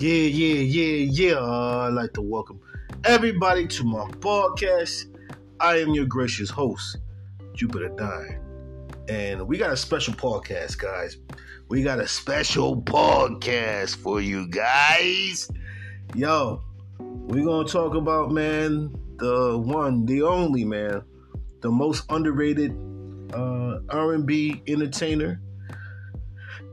Yeah, yeah, yeah, yeah. I'd like to welcome everybody to my podcast. I am your gracious host, Jupiter Nine. And we got a special podcast, guys. We got a special podcast for you guys. Yo, we're going to talk about, man, the one, the only, man, the most underrated uh, R&B entertainer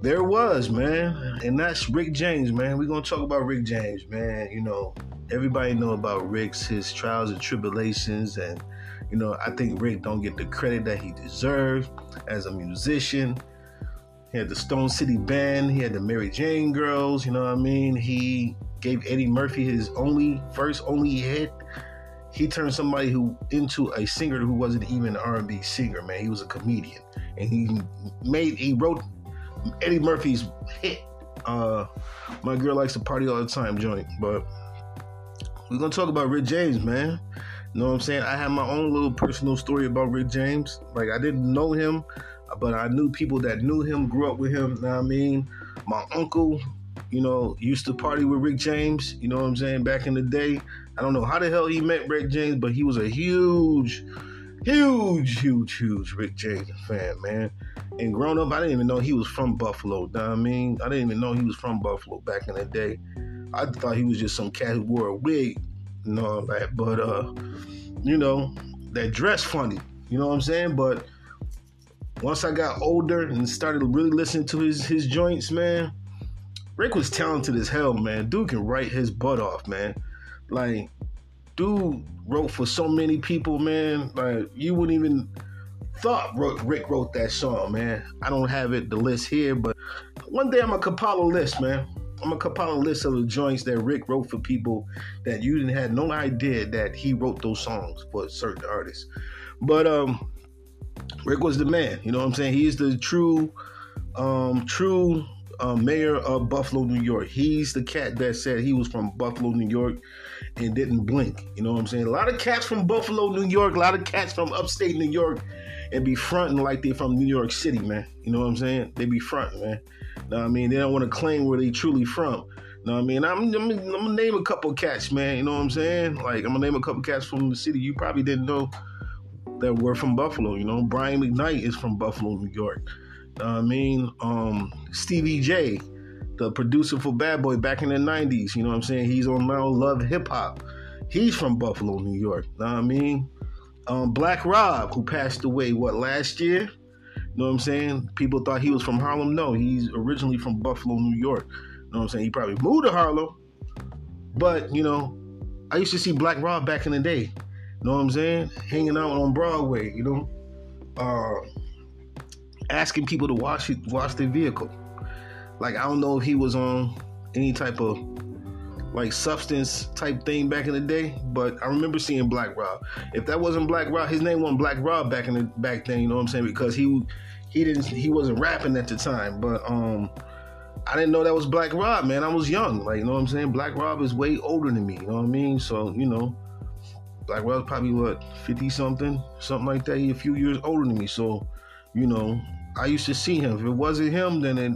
there was, man. And that's Rick James, man. We're gonna talk about Rick James, man. You know, everybody know about Rick's his trials and tribulations and you know, I think Rick don't get the credit that he deserves as a musician. He had the Stone City Band, he had the Mary Jane Girls, you know what I mean? He gave Eddie Murphy his only first only hit. He turned somebody who into a singer who wasn't even an R&B singer, man. He was a comedian. And he made he wrote Eddie Murphy's hit. Uh, my girl likes to party all the time joint, but we're gonna talk about Rick James, man. You know what I'm saying? I have my own little personal story about Rick James. Like I didn't know him, but I knew people that knew him, grew up with him. You know what I mean? My uncle, you know, used to party with Rick James. You know what I'm saying? Back in the day, I don't know how the hell he met Rick James, but he was a huge, huge, huge, huge Rick James fan, man. And growing up, I didn't even know he was from Buffalo. You know I mean? I didn't even know he was from Buffalo back in the day. I thought he was just some cat who wore a wig and all that. But uh, you know, that dress funny. You know what I'm saying? But once I got older and started really listening to his his joints, man, Rick was talented as hell, man. Dude can write his butt off, man. Like, dude wrote for so many people, man. Like, you wouldn't even thought Rick wrote that song, man. I don't have it the list here, but one day I'm gonna compile a list, man. I'm gonna compile a list of the joints that Rick wrote for people that you didn't had no idea that he wrote those songs for certain artists. But um, Rick was the man. You know what I'm saying? He's the true, um, true uh, mayor of Buffalo, New York. He's the cat that said he was from Buffalo, New York, and didn't blink. You know what I'm saying? A lot of cats from Buffalo, New York. A lot of cats from upstate New York and be fronting like they from New York City, man. You know what I'm saying? They be fronting, man. You know what I mean? They don't want to claim where they truly from. You know what I mean? I'm, I'm, I'm, gonna name a couple cats, man. You know what I'm saying? Like I'm gonna name a couple cats from the city you probably didn't know that were from Buffalo. You know, Brian McKnight is from Buffalo, New York. Know what I mean? Um, Stevie J, the producer for Bad Boy back in the '90s. You know what I'm saying? He's on now Love Hip Hop. He's from Buffalo, New York. You know what I mean? Um, Black Rob, who passed away, what, last year? You know what I'm saying? People thought he was from Harlem. No, he's originally from Buffalo, New York. You know what I'm saying? He probably moved to Harlem. But, you know, I used to see Black Rob back in the day. You know what I'm saying? Hanging out on Broadway, you know? Uh, asking people to wash wash their vehicle. Like, I don't know if he was on any type of like substance type thing back in the day. But I remember seeing Black Rob. If that wasn't Black Rob, his name wasn't Black Rob back in the back then. You know what I'm saying? Because he he didn't he wasn't rapping at the time. But um, I didn't know that was Black Rob, man. I was young. Like you know what I'm saying? Black Rob is way older than me. You know what I mean? So you know. Black Rob's probably what, 50 something, something like that. He a few years older than me. So, you know, I used to see him. If it wasn't him, then it,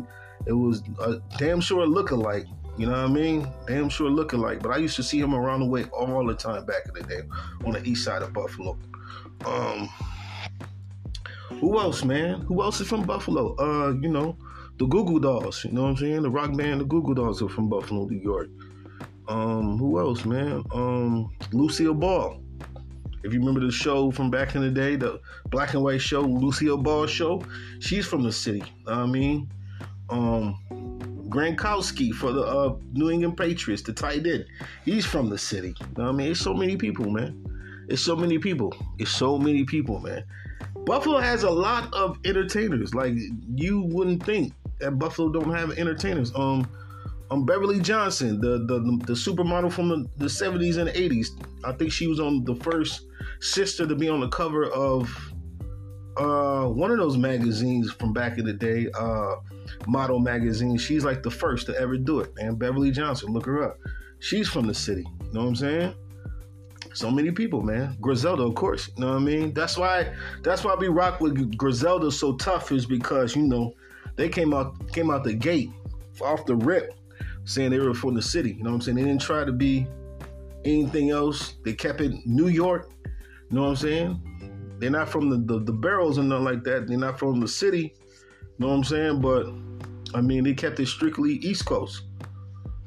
it was a damn sure look-alike. You know what I mean? Damn sure looking like. But I used to see him around the way all the time back in the day on the east side of Buffalo. Um, who else, man? Who else is from Buffalo? Uh, you know, the Goo Goo Dolls. You know what I'm saying? The rock band, the Goo Goo Dolls are from Buffalo, New York. Um, who else, man? Um, Lucille Ball. If you remember the show from back in the day, the black and white show, Lucille Ball show, she's from the city. I mean, um, Gronkowski for the uh, New England Patriots, the tight end. He's from the city. You know I mean? It's so many people, man. It's so many people. It's so many people, man. Buffalo has a lot of entertainers. Like you wouldn't think that Buffalo don't have entertainers. Um, um Beverly Johnson, the the the supermodel from the, the 70s and 80s. I think she was on the first sister to be on the cover of uh one of those magazines from back in the day. Uh model magazine. She's like the first to ever do it, man. Beverly Johnson, look her up. She's from the city. You know what I'm saying? So many people, man. Griselda, of course. You know what I mean? That's why that's why we rock with Griselda so tough is because, you know, they came out came out the gate off the rip saying they were from the city. You know what I'm saying? They didn't try to be anything else. They kept it New York. You know what I'm saying? They're not from the, the, the barrels and nothing like that. They're not from the city. Know what I'm saying? But I mean, they kept it strictly East Coast.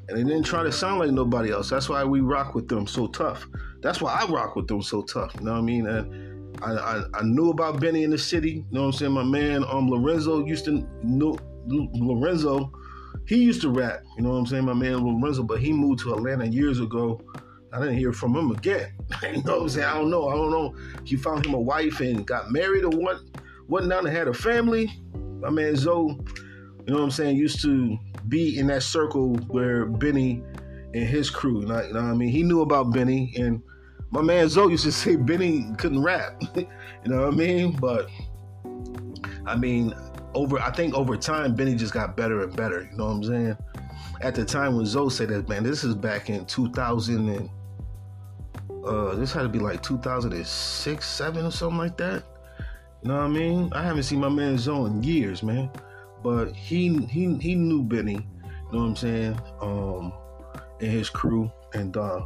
And they didn't try to sound like nobody else. That's why we rock with them so tough. That's why I rock with them so tough. You know what I mean? And I, I, I knew about Benny in the city. You know what I'm saying? My man um Lorenzo used to know Lorenzo, he used to rap. You know what I'm saying? My man Lorenzo, but he moved to Atlanta years ago. I didn't hear from him again. you know what I'm saying? I don't know. I don't know. He found him a wife and got married or what whatnot and had a family. My man Zoe, you know what I'm saying, used to be in that circle where Benny and his crew, you know, you know what I mean? He knew about Benny and my man Zoe used to say Benny couldn't rap. you know what I mean? But I mean, over I think over time Benny just got better and better. You know what I'm saying? At the time when Zoe said that, man, this is back in 2000 and uh, this had to be like 2006, seven or something like that. Know what I mean? I haven't seen my man Zoe in years, man. But he he he knew Benny. You know what I'm saying? Um, and his crew, and uh,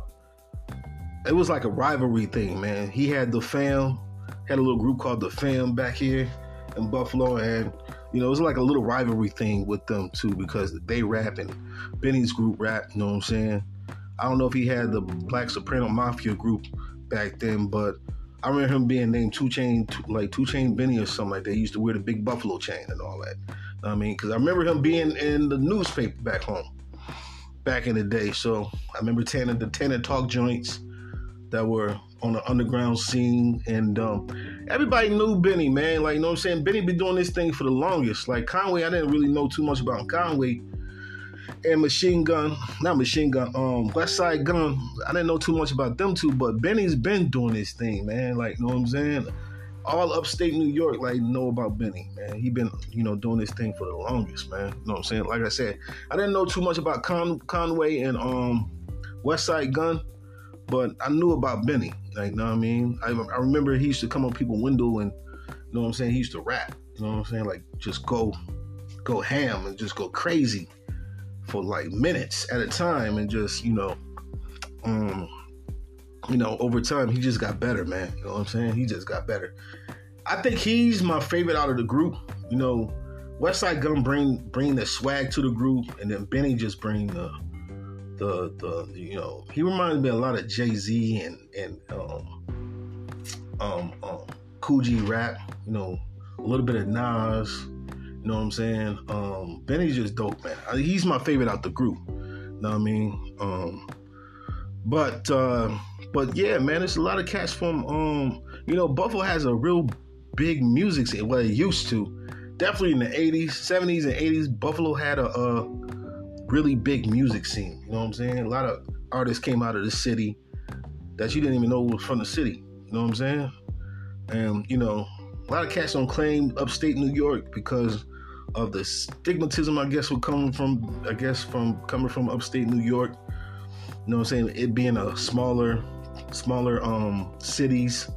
it was like a rivalry thing, man. He had the fam, had a little group called the fam back here in Buffalo, and you know, it was like a little rivalry thing with them too because they rap and Benny's group rap, you know what I'm saying? I don't know if he had the Black Soprano Mafia group back then, but I remember him being named Two Chain, like Two Chain Benny or something like that. He used to wear the big buffalo chain and all that. I mean, because I remember him being in the newspaper back home, back in the day. So I remember tanning the Tana Talk joints that were on the underground scene, and um, everybody knew Benny, man. Like, you know what I'm saying? Benny been doing this thing for the longest. Like Conway, I didn't really know too much about Conway and Machine Gun, not Machine Gun, um, Westside Gun. I didn't know too much about them two, but Benny's been doing this thing, man. Like, you know what I'm saying? All upstate New York, like, know about Benny, man. He been, you know, doing this thing for the longest, man. You know what I'm saying? Like I said, I didn't know too much about Con- Conway and um Westside Gun, but I knew about Benny. Like, you know what I mean? I, I remember he used to come on people's window and, you know what I'm saying? He used to rap. You know what I'm saying? Like, just go, go ham and just go crazy for like minutes at a time and just, you know, um, you know, over time he just got better, man. You know what I'm saying? He just got better. I think he's my favorite out of the group. You know, Westside Gun bring bring the swag to the group, and then Benny just bring the the the you know he reminds me a lot of Jay Z and and um um um G rap. You know, a little bit of Nas. Know what I'm saying? Um, Benny's just dope, man. He's my favorite out the group. You know what I mean? Um, but uh, but yeah, man, there's a lot of cats from um, you know, Buffalo has a real big music scene. Well, it used to. Definitely in the 80s, 70s, and 80s, Buffalo had a, a really big music scene. You know what I'm saying? A lot of artists came out of the city that you didn't even know was from the city. You know what I'm saying? And you know, a lot of cats don't claim upstate New York because of the stigmatism, I guess, would come from, I guess, from coming from upstate New York. You know what I'm saying? It being a smaller, smaller um cities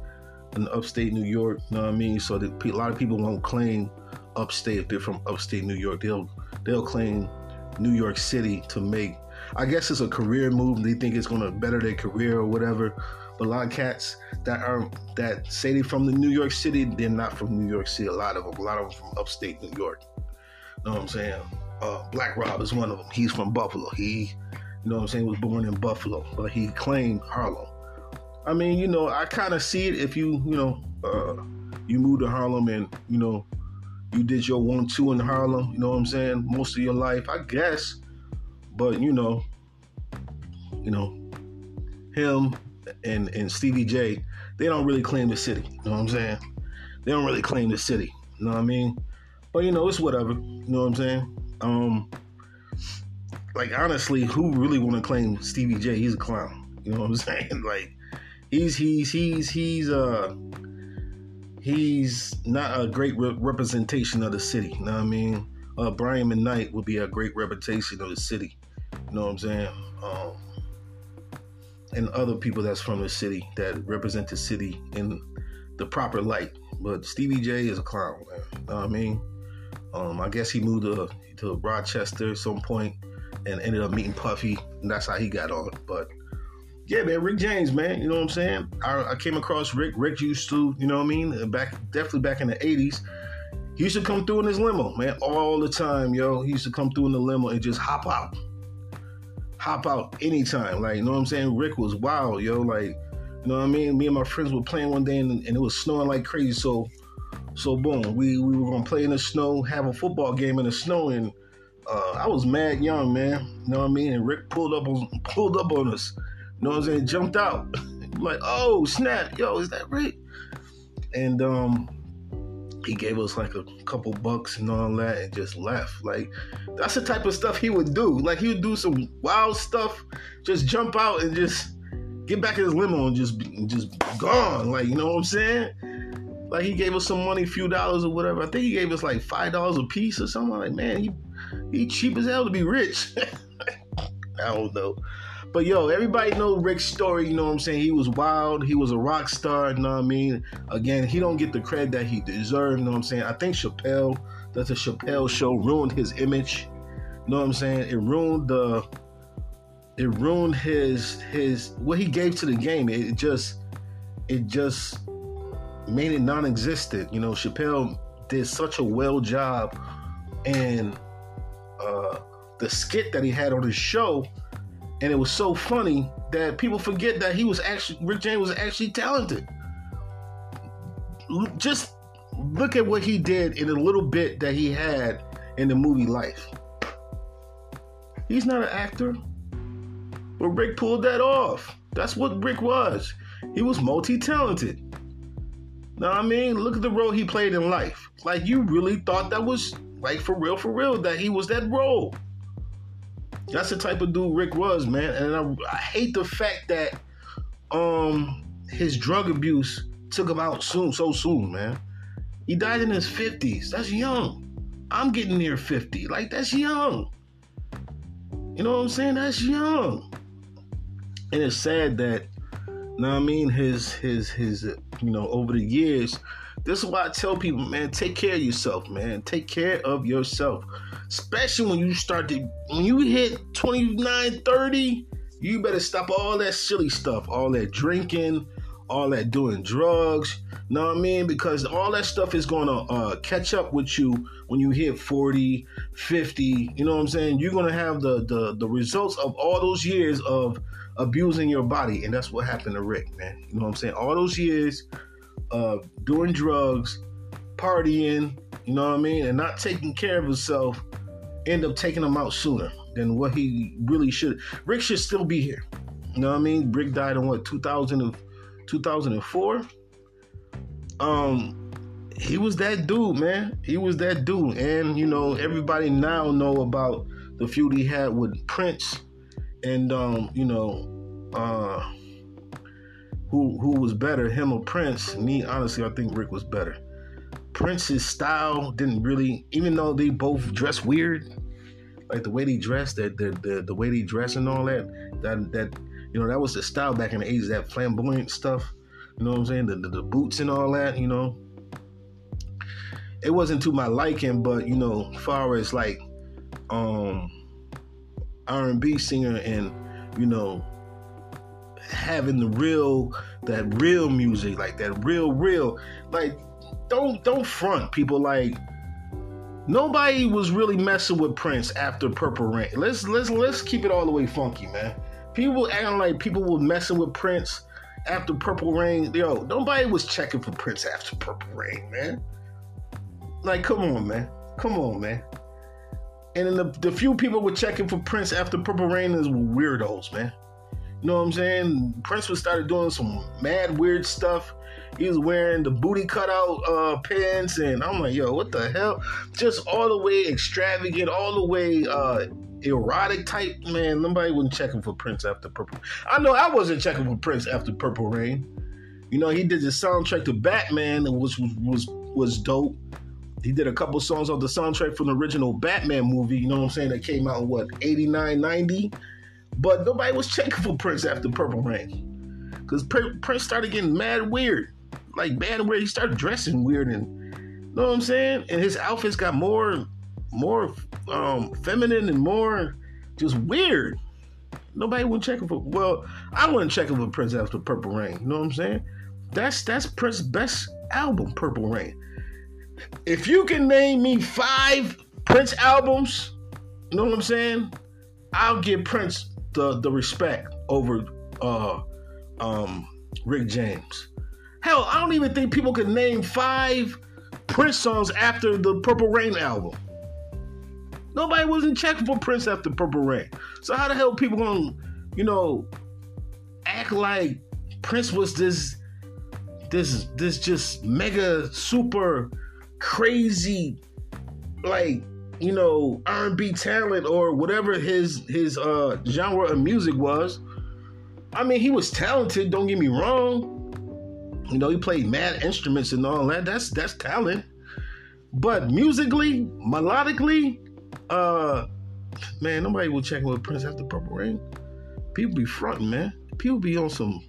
in upstate New York. You know what I mean? So that a lot of people won't claim upstate if they're from upstate New York. They'll they'll claim New York City to make. I guess it's a career move. They think it's to better their career or whatever. But a lot of cats that are that say they're from the New York City, they're not from New York City. A lot of them, a lot of them from upstate New York know what I'm saying? Uh, Black Rob is one of them. He's from Buffalo. He, you know what I'm saying, was born in Buffalo, but he claimed Harlem. I mean, you know, I kind of see it if you, you know, uh, you moved to Harlem and, you know, you did your one, two in Harlem, you know what I'm saying, most of your life, I guess. But, you know, you know, him and, and Stevie J, they don't really claim the city, you know what I'm saying? They don't really claim the city, you know what I mean? But you know, it's whatever. You know what I'm saying? Um, like honestly, who really want to claim Stevie J? He's a clown. You know what I'm saying? Like he's he's he's he's uh he's not a great re- representation of the city. You know what I mean? Uh, Brian McKnight would be a great representation of the city. You know what I'm saying? Um, and other people that's from the city that represent the city in the proper light. But Stevie J is a clown, man. You know what I mean? Um, I guess he moved to, to Rochester at some point and ended up meeting Puffy, and that's how he got on. But yeah, man, Rick James, man, you know what I'm saying? I, I came across Rick. Rick used to, you know what I mean? Back definitely back in the '80s, he used to come through in his limo, man, all the time, yo. He used to come through in the limo and just hop out, hop out anytime. Like, you know what I'm saying? Rick was wild, yo. Like, you know what I mean? Me and my friends were playing one day and, and it was snowing like crazy, so. So boom, we, we were gonna play in the snow, have a football game in the snow, and uh, I was mad young, man. You know what I mean? And Rick pulled up on pulled up on us. You know what I'm saying? Jumped out. like, oh snap, yo, is that Rick? And um, he gave us like a couple bucks and all that, and just left. Like, that's the type of stuff he would do. Like, he would do some wild stuff, just jump out and just get back in his limo and just just gone. Like, you know what I'm saying? Like he gave us some money, a few dollars or whatever. I think he gave us like five dollars a piece or something. Like, man, he he cheap as hell to be rich. I don't know. But yo, everybody know Rick's story, you know what I'm saying? He was wild, he was a rock star, you know what I mean? Again, he don't get the credit that he deserved, you know what I'm saying? I think Chappelle, that the Chappelle show ruined his image. You know what I'm saying? It ruined the it ruined his his what he gave to the game. It just it just made it non-existent. You know, Chappelle did such a well job, and uh, the skit that he had on his show, and it was so funny that people forget that he was actually Rick James was actually talented. Just look at what he did in a little bit that he had in the movie Life. He's not an actor, but Rick pulled that off. That's what Rick was. He was multi-talented. Know what I mean? Look at the role he played in life. Like you really thought that was like for real, for real, that he was that role. That's the type of dude Rick was, man. And I, I hate the fact that um his drug abuse took him out soon, so soon, man. He died in his 50s. That's young. I'm getting near 50. Like that's young. You know what I'm saying? That's young. And it's sad that now I mean his his his you know over the years. This is why I tell people, man, take care of yourself, man. Take care of yourself. Especially when you start to when you hit 29, 30, you better stop all that silly stuff, all that drinking, all that doing drugs. Know what I mean? Because all that stuff is going to uh, catch up with you when you hit 40, 50. You know what I'm saying? You're going to have the, the the results of all those years of abusing your body. And that's what happened to Rick, man. You know what I'm saying? All those years of doing drugs, partying, you know what I mean, and not taking care of himself, end up taking him out sooner than what he really should. Rick should still be here. You know what I mean? Rick died in what 2000 of 2004. Um he was that dude, man. He was that dude. And you know, everybody now know about the feud he had with Prince and um, you know, uh, who who was better, him or Prince? Me, honestly, I think Rick was better. Prince's style didn't really, even though they both dress weird, like the way they dress, that the, the the way they dress and all that, that that you know that was the style back in the '80s, that flamboyant stuff. You know what I'm saying? The, the, the boots and all that. You know, it wasn't to my liking, but you know, far as like um R&B singer and you know having the real that real music like that real real like don't don't front people like nobody was really messing with Prince after Purple Rain. Let's let's let's keep it all the way funky, man. People acting like people were messing with Prince after Purple Rain. Yo, nobody was checking for Prince after Purple Rain, man. Like, come on, man. Come on, man. And then the, the few people were checking for Prince after Purple Rain is weirdos, man. You know what I'm saying? Prince was started doing some mad weird stuff. He was wearing the booty cutout uh, pants, and I'm like, yo, what the hell? Just all the way extravagant, all the way uh, erotic type. Man, nobody wasn't checking for Prince after Purple. I know I wasn't checking for Prince after Purple Rain. You know, he did the soundtrack to Batman, which was was was dope. He did a couple songs on the soundtrack from the original Batman movie, you know what I'm saying, that came out in what, 89, 90? But nobody was checking for Prince after Purple Rain. Because Prince started getting mad weird. Like, mad weird. He started dressing weird and, you know what I'm saying? And his outfits got more, more um, feminine and more just weird. Nobody went checking for. Well, I wasn't checking for Prince after Purple Rain. You know what I'm saying? That's that's Prince's best album, Purple Rain. If you can name me five Prince albums, you know what I'm saying? I'll give Prince the the respect over uh um Rick James. Hell, I don't even think people can name five Prince songs after the Purple Rain album. Nobody wasn't checking for Prince after Purple Rain. So how the hell people gonna, you know, act like Prince was this this this just mega super crazy like you know R&B talent or whatever his his uh genre of music was. I mean, he was talented. Don't get me wrong. You know, he played mad instruments and all that. That's that's talent. But musically, melodically, uh, man, nobody will check with Prince after Purple Rain. People be fronting, man. People be on some,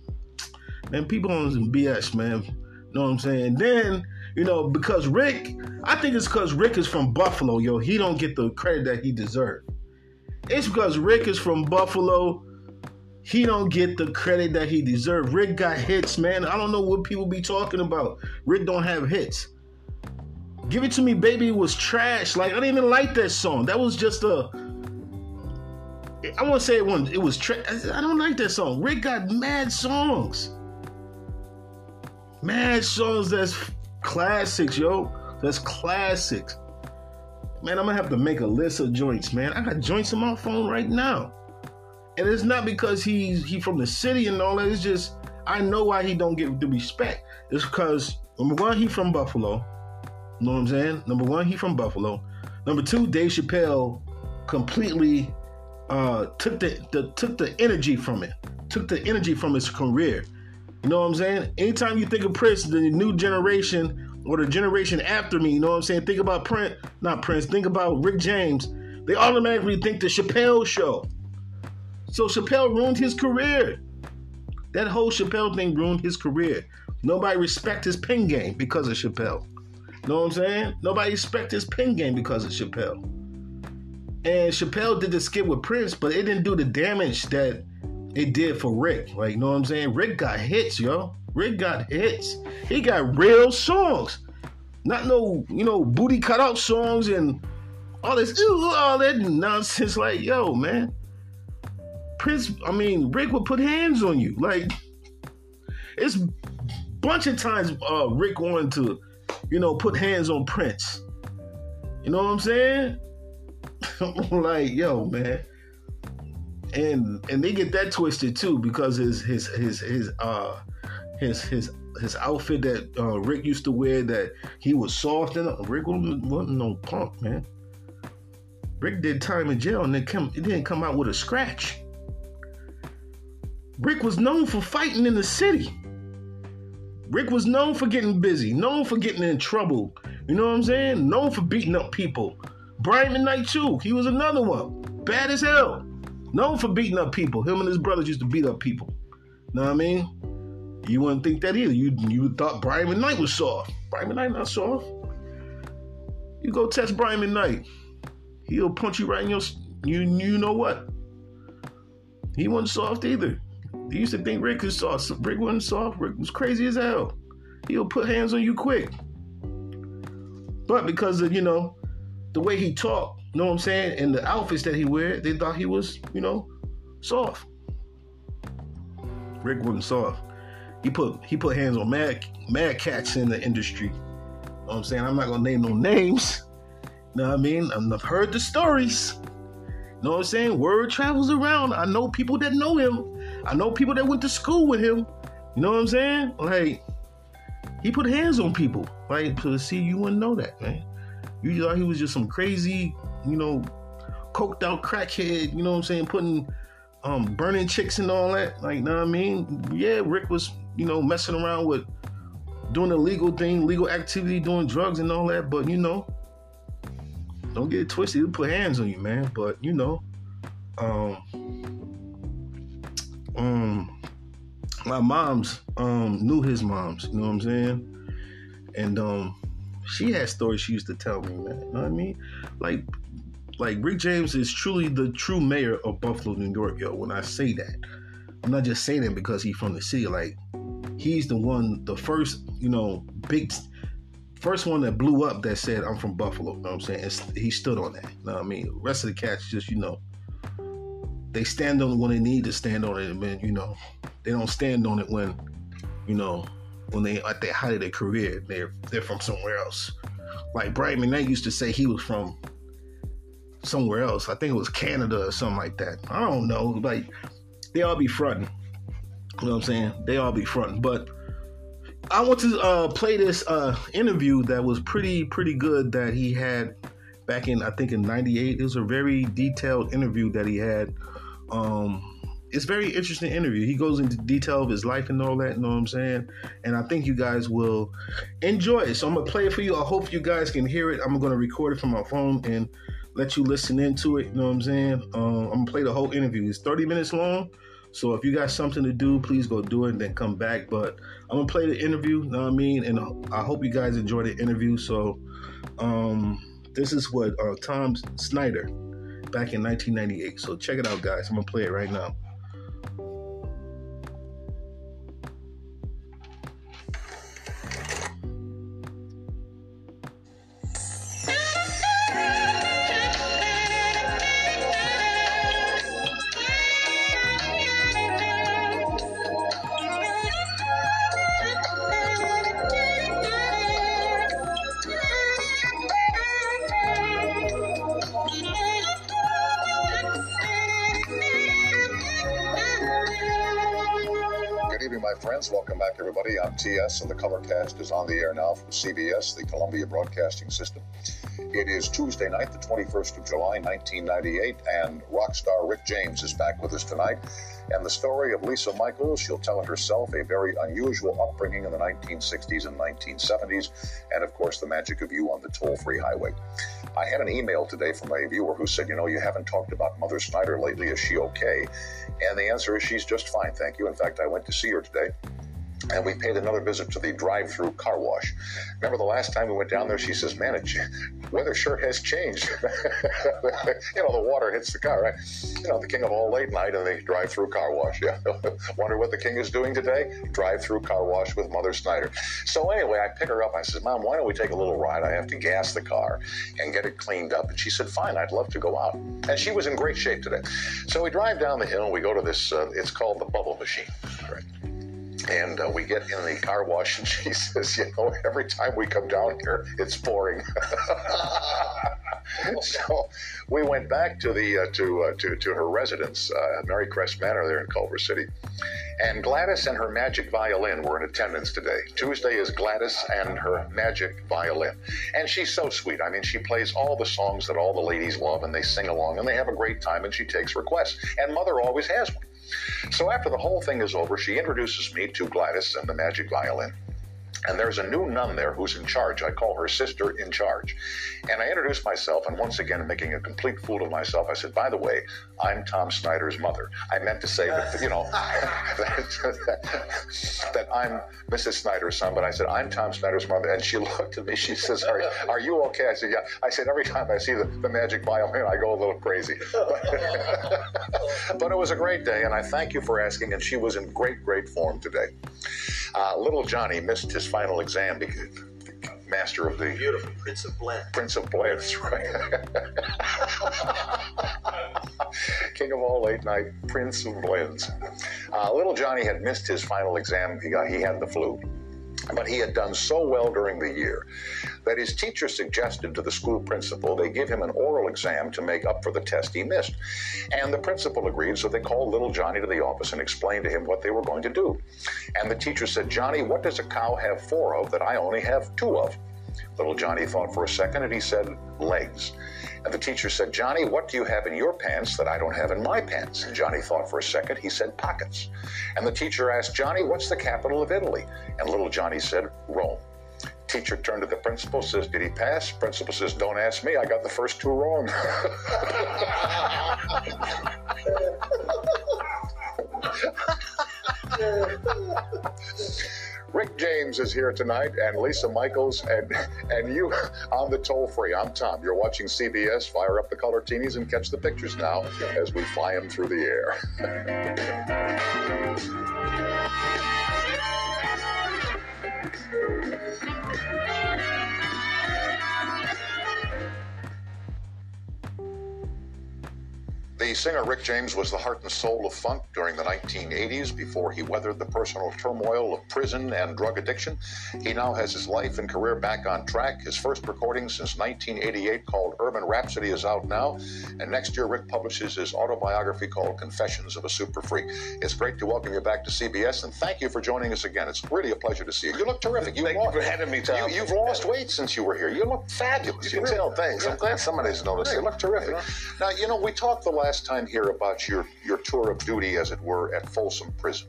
man. People on some BS, man. Know what I'm saying? Then you know, because Rick, I think it's because Rick is from Buffalo, yo. He don't get the credit that he deserves. It's because Rick is from Buffalo. He don't get the credit that he deserves. Rick got hits, man. I don't know what people be talking about. Rick don't have hits. Give It To Me Baby was trash. Like, I didn't even like that song. That was just a. I won't say it was, it was trash. I don't like that song. Rick got mad songs. Mad songs that's classics, yo. That's classics. Man, I'm gonna have to make a list of joints, man. I got joints on my phone right now. And it's not because he's he from the city and all that. It's just I know why he don't get the respect. It's because number one, he from Buffalo. You know what I'm saying? Number one, he from Buffalo. Number two, Dave Chappelle completely uh, took the, the took the energy from it. Took the energy from his career. You know what I'm saying? Anytime you think of Prince, the new generation or the generation after me, you know what I'm saying? Think about Prince, not Prince, think about Rick James. They automatically think the Chappelle show. So Chappelle ruined his career. That whole Chappelle thing ruined his career. Nobody respect his pen game because of Chappelle. You know what I'm saying? Nobody respect his pen game because of Chappelle. And Chappelle did the skit with Prince, but it didn't do the damage that it did for Rick. Like, you know what I'm saying? Rick got hits, yo. Rick got hits. He got real songs. Not no, you know, booty cut out songs and all this, all that nonsense. Like, yo, man. Prince, I mean, Rick would put hands on you. Like, it's bunch of times uh, Rick wanted to, you know, put hands on Prince. You know what I'm saying? I'm like, yo, man and and they get that twisted too because his his his his uh his his his outfit that uh, Rick used to wear that he was soft and Rick wasn't, wasn't no punk man. Rick did time in jail and then come it didn't come out with a scratch. Rick was known for fighting in the city. Rick was known for getting busy, known for getting in trouble. You know what I'm saying? Known for beating up people. Brian McKnight too. He was another one. Bad as hell. Known for beating up people. Him and his brothers used to beat up people. Know what I mean? You wouldn't think that either. You you thought Brian McKnight was soft. Brian McKnight not soft. You go test Brian McKnight. He'll punch you right in your you you know what? He wasn't soft either. He used to think Rick was soft. Rick wasn't soft. Rick was crazy as hell. He'll put hands on you quick. But because of, you know, the way he talked, you know what I'm saying? And the outfits that he wear, they thought he was, you know, soft. Rick wasn't soft. He put he put hands on mad mad cats in the industry. You know what I'm saying? I'm not gonna name no names. You know what I mean? I've heard the stories. You know what I'm saying? Word travels around. I know people that know him. I know people that went to school with him. You know what I'm saying? Like, he put hands on people. Like, to see you wouldn't know that, man. You thought he was just some crazy you know, coked out crackhead, you know what I'm saying, putting um burning chicks and all that. Like, you know what I mean? Yeah, Rick was, you know, messing around with doing the legal thing, legal activity, doing drugs and all that, but you know, don't get it twisted, he'll put hands on you, man. But you know, um um my mom's um knew his moms, you know what I'm saying? And um she had stories she used to tell me, man. You know what I mean? Like Like Rick James is truly the true mayor of Buffalo, New York, yo. When I say that, I'm not just saying it because he's from the city. Like he's the one, the first, you know, big, first one that blew up that said I'm from Buffalo. You know what I'm saying? He stood on that. You know what I mean? The rest of the cats just, you know, they stand on it when they need to stand on it, and you know, they don't stand on it when, you know, when they at the height of their career, they're they're from somewhere else. Like Brian McKnight used to say he was from somewhere else. I think it was Canada or something like that. I don't know. Like they all be fronting. You know what I'm saying? They all be fronting. But I want to uh, play this uh, interview that was pretty pretty good that he had back in I think in '98. It was a very detailed interview that he had. Um, it's very interesting interview. He goes into detail of his life and all that. You know what I'm saying? And I think you guys will enjoy it. So I'm gonna play it for you. I hope you guys can hear it. I'm gonna record it from my phone and let you listen into it. You know what I'm saying? Um, I'm gonna play the whole interview. It's 30 minutes long. So if you got something to do, please go do it and then come back. But I'm gonna play the interview. You know what I mean? And I hope you guys enjoy the interview. So um, this is what uh, Tom Snyder back in 1998. So check it out, guys. I'm gonna play it right now. TS and the Colorcast is on the air now from CBS, the Columbia Broadcasting System. It is Tuesday night, the 21st of July, 1998, and rock star Rick James is back with us tonight. And the story of Lisa Michaels, she'll tell it herself, a very unusual upbringing in the 1960s and 1970s, and of course, the magic of you on the toll free highway. I had an email today from a viewer who said, You know, you haven't talked about Mother Snyder lately. Is she okay? And the answer is she's just fine, thank you. In fact, I went to see her today and we paid another visit to the drive-through car wash. Remember the last time we went down there? She says, "Man, it, weather sure has changed. you know, the water hits the car, right? You know, the king of all late night and the drive-through car wash. Yeah, wonder what the king is doing today? Drive-through car wash with Mother Snyder. So anyway, I pick her up. I said, "Mom, why don't we take a little ride? I have to gas the car and get it cleaned up." And she said, "Fine, I'd love to go out." And she was in great shape today. So we drive down the hill and we go to this. Uh, it's called the Bubble Machine. Right? And uh, we get in the car wash, and she says, You know, every time we come down here, it's boring." so we went back to the uh, to, uh, to to her residence, uh, Marycrest Manor, there in Culver City. And Gladys and her magic violin were in attendance today. Tuesday is Gladys and her magic violin, and she's so sweet. I mean, she plays all the songs that all the ladies love, and they sing along, and they have a great time. And she takes requests, and Mother always has one. So after the whole thing is over, she introduces me to Gladys and the magic violin. And there's a new nun there who's in charge. I call her sister in charge. And I introduce myself, and once again, making a complete fool of myself, I said, By the way, I'm Tom Snyder's mother. I meant to say that, you know, that, I'm Mrs. Snyder's son, but I said, I'm Tom Snyder's mother. And she looked at me, she says, Are, are you okay? I said, Yeah. I said, Every time I see the, the magic violin, I go a little crazy. but it was a great day, and I thank you for asking, and she was in great, great form today. Uh, little Johnny missed his final exam because master of the beautiful Prince of Blend. Prince of Blend, right. King of all late night, Prince of Blends. Uh, little Johnny had missed his final exam. He got he had the flu. But he had done so well during the year that his teacher suggested to the school principal they give him an oral exam to make up for the test he missed. And the principal agreed, so they called little Johnny to the office and explained to him what they were going to do. And the teacher said, Johnny, what does a cow have four of that I only have two of? Little Johnny thought for a second and he said, legs. And the teacher said, Johnny, what do you have in your pants that I don't have in my pants? And Johnny thought for a second. He said, pockets. And the teacher asked, Johnny, what's the capital of Italy? And little Johnny said, Rome. Teacher turned to the principal, says, Did he pass? Principal says, Don't ask me. I got the first two wrong. Is here tonight, and Lisa Michaels, and and you on the toll free. I'm Tom. You're watching CBS. Fire up the colortinis and catch the pictures now as we fly them through the air. singer Rick James was the heart and soul of funk during the 1980s before he weathered the personal turmoil of prison and drug addiction. He now has his life and career back on track. His first recording since 1988 called Urban Rhapsody is out now. And next year, Rick publishes his autobiography called Confessions of a Super Freak. It's great to welcome you back to CBS and thank you for joining us again. It's really a pleasure to see you. You look terrific. You thank lost, you for having me, Tom. You, have lost weight since you were here. You look fabulous. You, can tell. Thanks. Yeah. I'm glad somebody's noticed. You look terrific. Now, you know, we talked the last last time here about your, your tour of duty, as it were, at Folsom Prison.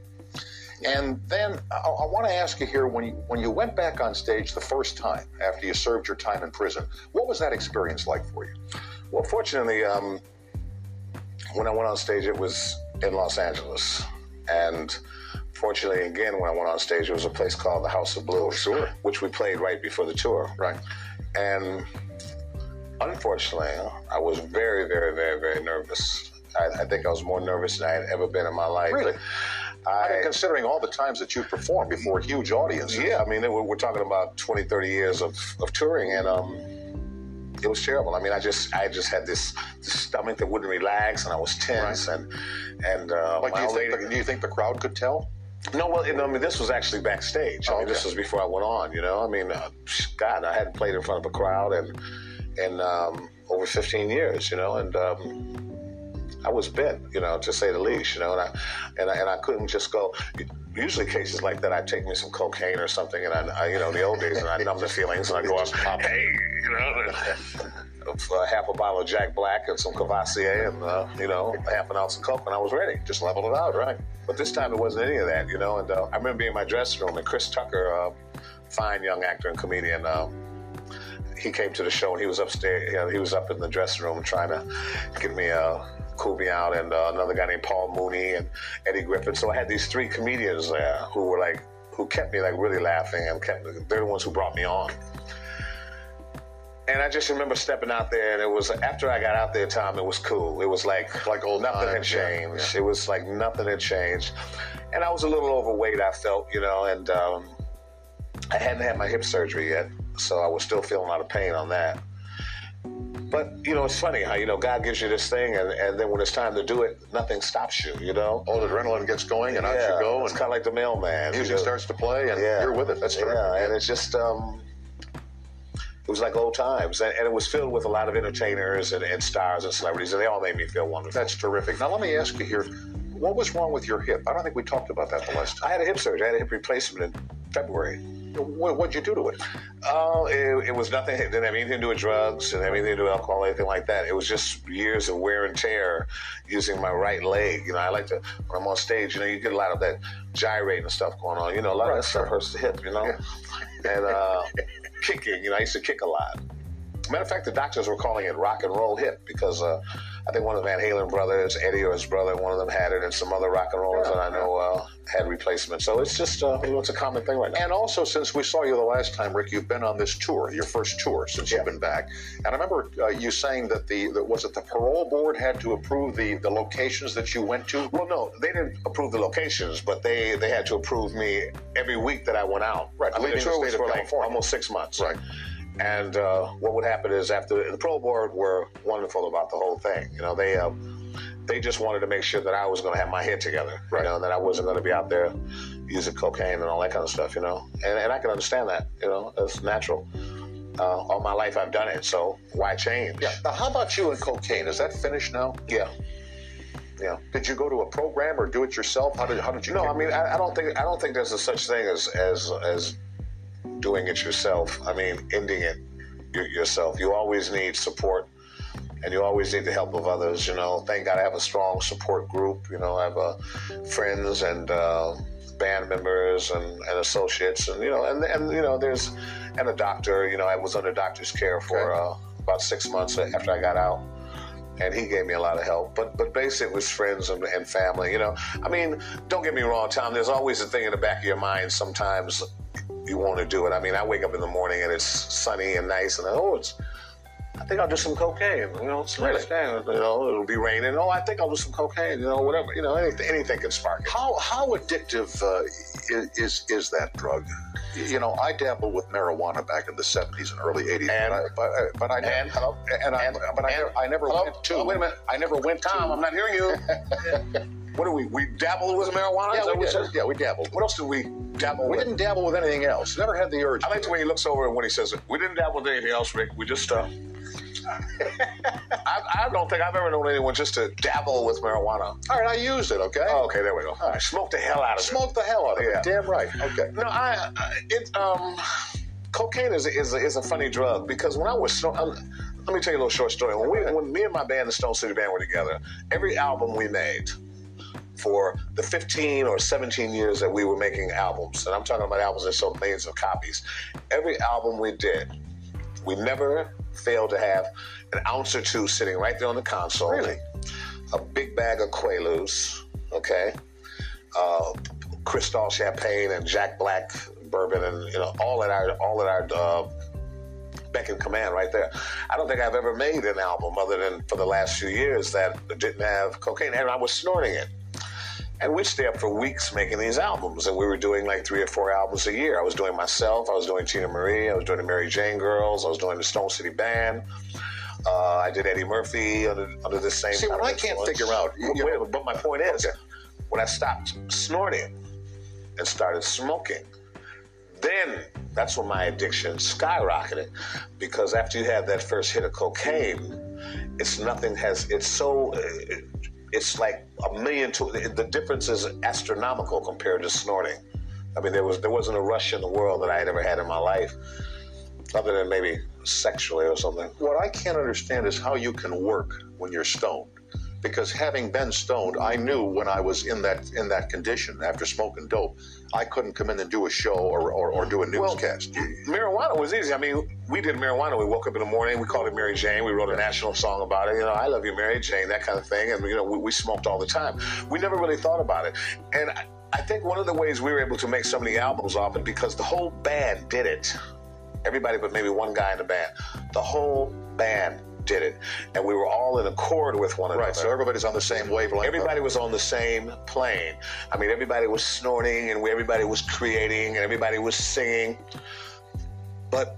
And then I, I want to ask you here when you, when you went back on stage the first time after you served your time in prison, what was that experience like for you? Well, fortunately, um, when I went on stage, it was in Los Angeles. And fortunately, again, when I went on stage, it was a place called the House of Blues, sure. which we played right before the tour. Right. And Unfortunately, I was very, very, very, very nervous. I, I, think I was more nervous than I had ever been in my life. Really? I, I mean, considering all the times that you performed before huge audiences. Yeah, I mean, we're, we're talking about 20, 30 years of, of touring, and um, it was terrible. I mean, I just I just had this, this stomach that wouldn't relax, and I was tense, right. and and uh, like, do you, think the, do you think the crowd could tell? No, well, I mean, this was actually backstage. I mean, this was before I went on. You know, I mean, uh, God, I hadn't played in front of a crowd, and in um, over 15 years, you know, and um, I was bent, you know, to say the least, you know, and I, and I, and I couldn't just go. Usually, cases like that, I'd take me some cocaine or something, and I, I you know, in the old days, and I numb the feelings, and I go up, hey, you know. Uh, half a bottle of Jack Black and some Courvoisier and, uh, you know, half an ounce of Coke, and I was ready. Just leveled it out, right? But this time it wasn't any of that, you know. And uh, I remember being in my dressing room, and Chris Tucker, uh, fine young actor and comedian, uh, he came to the show and he was upstairs. You know, he was up in the dressing room trying to get me a. Out, and uh, another guy named Paul Mooney and Eddie Griffin. So I had these three comedians there who were like, who kept me like really laughing, and kept they're the ones who brought me on. And I just remember stepping out there, and it was after I got out there, Tom. It was cool. It was like like old nothing had changed. Yeah. It was like nothing had changed, and I was a little overweight. I felt, you know, and um, I hadn't had my hip surgery yet so I was still feeling a lot of pain on that. But you know, it's funny how you know God gives you this thing, and, and then when it's time to do it, nothing stops you. You know, all the adrenaline gets going, and yeah, out you go. It's kind of like the mailman. Music starts to play, and yeah. you're with it. That's terrific. Yeah, and it's just um, it was like old times, and, and, it was filled with a lot of entertainers and, and stars and celebrities, and they all made me feel wonderful. That's terrific. Now let me ask you here, what was wrong with your hip? I don't think we talked about that the last time. I had a hip surgery. I had a hip replacement in February. What, would you do to it? Oh, it, it, was nothing. It didn't have anything to do with drugs. Have anything to do with alcohol, anything like that. It was just years of wear and tear using my right leg. You know, I like to when I'm on stage. You know, you get a lot of that gyrating and stuff going on. You know, a lot right, of that stuff hurts the hip. You know, yeah. and uh, kicking. You know, I used to kick a lot. Matter of fact, the doctors were calling it rock and roll hip because. Uh, I think one of the Van Halen brothers, Eddie or his brother, one of them had it, and some other rock and rollers that I know uh, had replacements. So it's just uh, it's a common thing right now. And also, since we saw you the last time, Rick, you've been on this tour, your first tour since yeah. you've been back. And I remember uh, you saying that the that was it the parole board had to approve the the locations that you went to. Well, no, they didn't approve the locations, but they they had to approve me every week that I went out. Right, I mean, the tour was for like almost six months. Right. And uh, what would happen is after the parole board were wonderful about the whole thing. You know, they uh, they just wanted to make sure that I was going to have my head together. Right. You know, that I wasn't going to be out there using cocaine and all that kind of stuff. You know, and and I can understand that. You know, it's natural. Uh, all my life I've done it, so why change? Yeah. Now, how about you and cocaine? Is that finished now? Yeah. Yeah. Did you go to a program or do it yourself? How did how did you? No, I mean I, I, don't think I don't think there's a such thing as as as doing it yourself. I mean, ending it yourself. You always need support and you always need the help of others. You know, thank God I have a strong support group. You know, I have uh, friends and uh, band members and, and, associates, and you know, and and you know, there's and a doctor. You know, I was under doctor's care for uh, about six months after I got out, and he gave me a lot of help. But but basically, it was friends and, and family. You know, I mean, don't get me wrong, Tom. There's always a thing in the back of your mind. Sometimes you want to do it. I mean, I wake up in the morning and it's sunny and nice, and oh, it's. I think I'll do some cocaine. You know, it's Really? You know, it'll be raining. Oh, I think I'll do some cocaine. You know, whatever. You know, anything, anything can spark it. How how addictive uh, is is that drug? You know, I dabbled with marijuana back in the seventies and early eighties, but I, but, I- but I and- hello? and I, and- but I, and- never, I never hello? went to. Oh, wait a minute. I never went Tom, to. I'm not hearing you. what do we? We dabbled with marijuana. Yeah, we did. Yeah, we dabbled. What else did we dabble We with? didn't dabble with anything else. Never had the urge. I like the way he looks over when he says it. We didn't dabble with anything else, Rick. We just. Uh, I, I don't think I've ever known anyone just to dabble with marijuana. All right, I used it. Okay. Oh, okay, there we go. All right. Smoke the hell out of it. Smoke the hell out of Yeah. it. Damn right. Okay. No, I, I it um, cocaine is a, is a, is a funny drug because when I was so, um, let me tell you a little short story. When we when me and my band, the Stone City Band, were together, every album we made for the 15 or 17 years that we were making albums, and I'm talking about albums that sold millions of copies. Every album we did, we never failed to have an ounce or two sitting right there on the console. Really? A big bag of Quaaludes, okay? Uh, Cristal champagne and Jack Black bourbon, and you know all at our all at our uh, beck and command right there. I don't think I've ever made an album other than for the last few years that didn't have cocaine, and I was snorting it. And we'd stay up for weeks making these albums, and we were doing like three or four albums a year. I was doing myself, I was doing Teena Marie, I was doing the Mary Jane Girls, I was doing the Stone City Band. Uh, I did Eddie Murphy under, under the same. See, what I can't influence. figure out- you- you- Wait, but- but my point is, Okay. when I stopped snorting and started smoking, then that's when my addiction skyrocketed. Because after you have that first hit of cocaine, it's nothing has. It's so. it- It's like a million to the difference is astronomical compared to snorting. I mean, there was there wasn't a rush in the world that I had ever had in my life, other than maybe sexually or something. What I can't understand is how you can work when you're stoned. Because having been stoned, I knew when I was in that in that condition after smoking dope, I couldn't come in and do a show or, or, or do a Well, newscast. marijuana was easy. I mean, we did marijuana. We woke up in the morning. We called it Mary Jane. We wrote a national song about it. You know, I love you, Mary Jane, that kind of thing. And you know, we, we smoked all the time. We never really thought about it. And I, I think one of the ways we were able to make so many albums off it because the whole band did it. Everybody but maybe one guy in the band. The whole band did it, and we were all in accord with one another. right, so everybody's on the same wavelength. Everybody was on the same plane. I mean, everybody was snorting and everybody was creating and everybody was singing. But,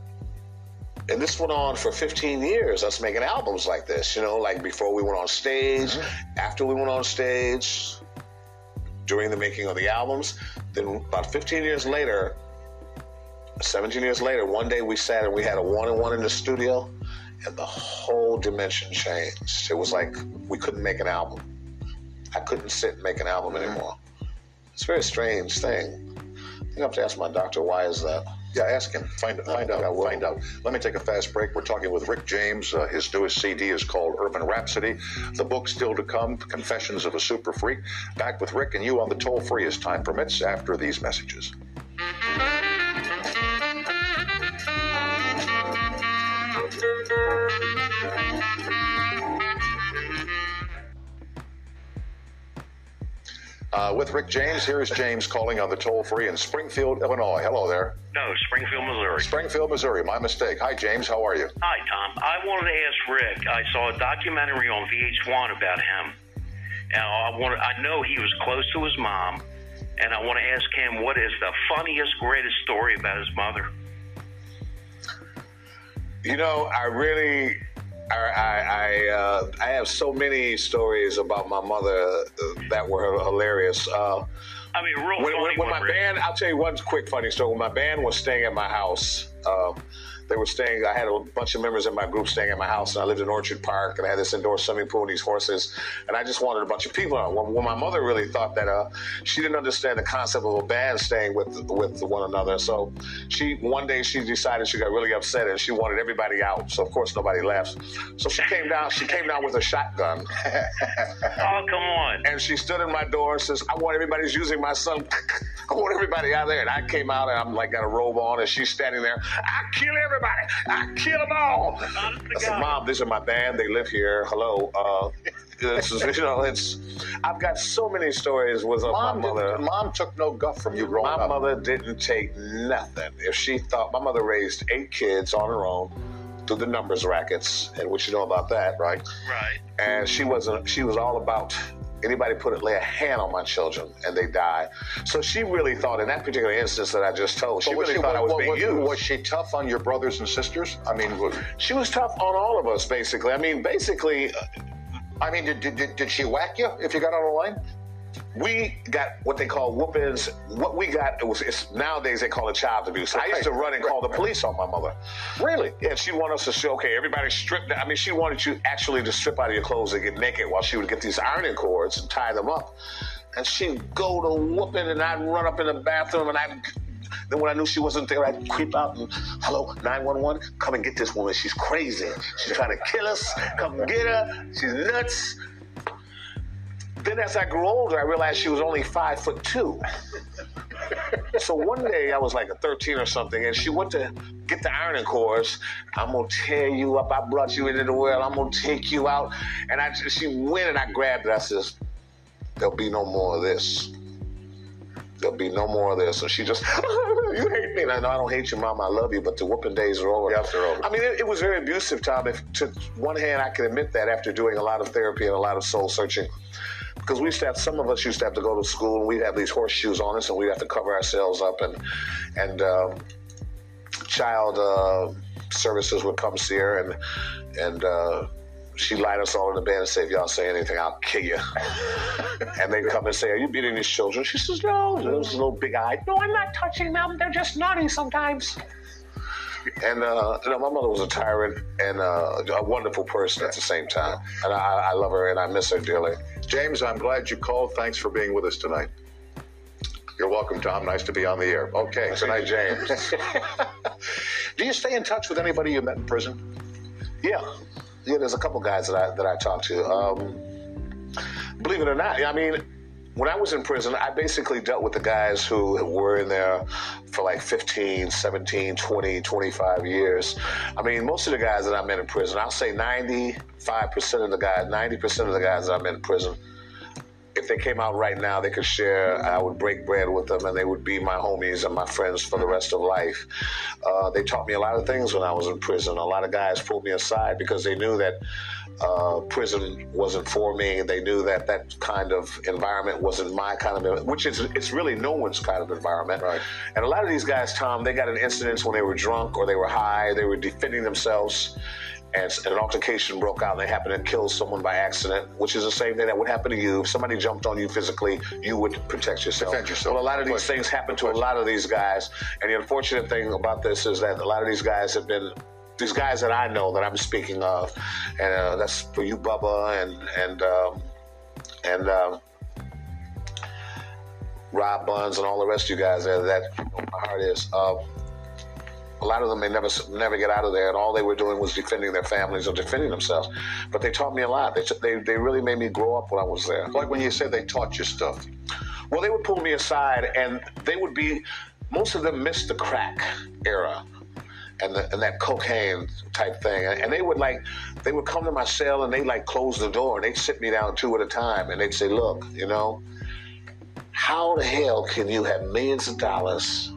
and this went on for 15 years, us making albums like this, you know, like before we went on stage, after we went on stage, during the making of the albums. Then, about 15 years later, 17 years later, one day we sat and we had a one on one in the studio, and the whole dimension changed. It was like we couldn't make an album. I couldn't sit and make an album anymore. It's a very strange thing. I think I have to ask my doctor why is that. Yeah, ask him. Find find out. Find out. Let me take a fast break. We're talking with Rick James. Uh, his newest CD is called Urban Rhapsody. The book still to come, Confessions of a Super Freak. Back with Rick and you on the toll free as time permits after these messages. Uh, with Rick James, here is James calling on the toll free in Springfield, Illinois. Hello there. No, Springfield, Missouri. Springfield, Missouri. My mistake. Hi, James. How are you? Hi, Tom. I wanted to ask Rick. I saw a documentary on VH1 about him, and I want. I know he was close to his mom, and I want to ask him what is the funniest, greatest story about his mother. You know, I really, I, I, I, uh, I have so many stories about my mother uh, that were hilarious. Uh, I mean, real when, funny when, when my band, I'll tell you one quick funny story. When my band was staying at my house, um, they were staying. I had a bunch of members in my group staying at my house, and I lived in Orchard Park, and I had this indoor swimming pool and these horses, and I just wanted a bunch of people. When, when my mother really thought that uh, she didn't understand the concept of a band staying with with one another, so she one day she decided she got really upset and she wanted everybody out. So of course nobody left. So she came down. She came down with a shotgun. Oh, come on. And she stood in my door and says, I want everybody's using my son. I want everybody out there. And I came out and I'm like got a robe on and she's standing there. I kill everybody. I kill them all. I said, Mom, this is my band. They live here. Hello. Uh, this is, you know, it's. I've got so many stories with uh, Mom, my mother. mom took no guff from you growing My up. mother didn't take nothing. If she thought my mother raised eight kids on her own through the numbers rackets, and what you know about that, right? Right. And she wasn't. She was all about anybody put it lay a hand on my children and they die. So she really thought in that particular instance that I just told, she really thought I was wa- being was, used. was she tough on your brothers and sisters? I mean, she was tough on all of us, basically. I mean, basically, uh, I mean, did, did, did, did she whack you if you got out of line? We got what they call whoopings. What we got it was it's, nowadays they call it child abuse. I used to run and call the police on my mother. Really? Yeah, she wanted us to show, okay, everybody strip. I mean, she wanted you actually to strip out of your clothes and get naked while she would get these ironing cords and tie them up. And she'd go to whooping, and I'd run up in the bathroom, and I'd. Then when I knew she wasn't there, I'd creep out and, hello, 911, come and get this woman. She's crazy. She's trying to kill us. Come get her. She's nuts. Then as I grew older, I realized she was only five foot two. So one day I was like a 13 or something, and she went to get the ironing cords. I'm gonna tear you up. I brought you into the world. I'm gonna take you out. And I, she went and I grabbed it. I says, "There'll be no more of this. There'll be no more of this." And she just, "You hate me?" And I know I don't hate you, Mom. I love you, but the whooping days are over. Yes, they're over. I mean, it, it was very abusive, Tom. If to one hand, I can admit that after doing a lot of therapy and a lot of soul searching because we used to have some of us used to have to go to school and we'd have these horseshoes on us and we'd have to cover ourselves up and and um, child uh, services would come see her and and uh, she'd light us all in the bed and say if y'all say anything I'll kill you. And they'd come and say are you beating these children? She says no it was a little big eyed no I'm not touching them. They're just naughty sometimes and uh, you know, my mother was a tyrant and uh, a wonderful person at the same time and I, I love her and I miss her dearly James, I'm glad you called. Thanks for being with us tonight. You're welcome, Tom. Nice to be on the air. Okay, Good night, James. do you stay in touch with anybody you met in prison? Yeah, yeah. There's a couple guys that I that I talked to. Um, believe it or not, I mean, when I was in prison, I basically dealt with the guys who were in there for like 15, 17, 20, 25 years. I mean, most of the guys that I met in prison, I'll say 95% of the guys, 90% of the guys that I met in prison, if they came out right now, they could share. I would break bread with them, and they would be my homies and my friends for the rest of life. Uh, they taught me a lot of things when I was in prison. A lot of guys pulled me aside because they knew that uh, prison wasn't for me. They knew that that kind of environment wasn't my kind of, which is it's really no one's kind of environment. Right. And a lot of these guys, Tom, they got in incidents when they were drunk or they were high. They were defending themselves and an altercation broke out and they happened to kill someone by accident, which is the same thing that would happen to you. If somebody jumped on you physically, you would protect yourself. Defend yourself. Well, a lot of these things happen to a lot of these guys. And the unfortunate thing about this is that a lot of these guys have been these guys that I know that I'm speaking of, and uh, that's for you, Bubba, and and um, and um, Rob Buns, and all the rest of you guys there. That you know, my heart is. Uh, a lot of them may never never get out of there, and all they were doing was defending their families or defending themselves. But they taught me a lot. They, they, they really made me grow up when I was there. Like when you said they taught you stuff. Well, they would pull me aside, and they would be. Most of them missed the crack era, and the, and that cocaine type thing, and, and they would like, they would come to my cell and they like close the door and they'd sit me down two at a time, and they'd say, "Look, you know, how the hell can you have millions of dollars?"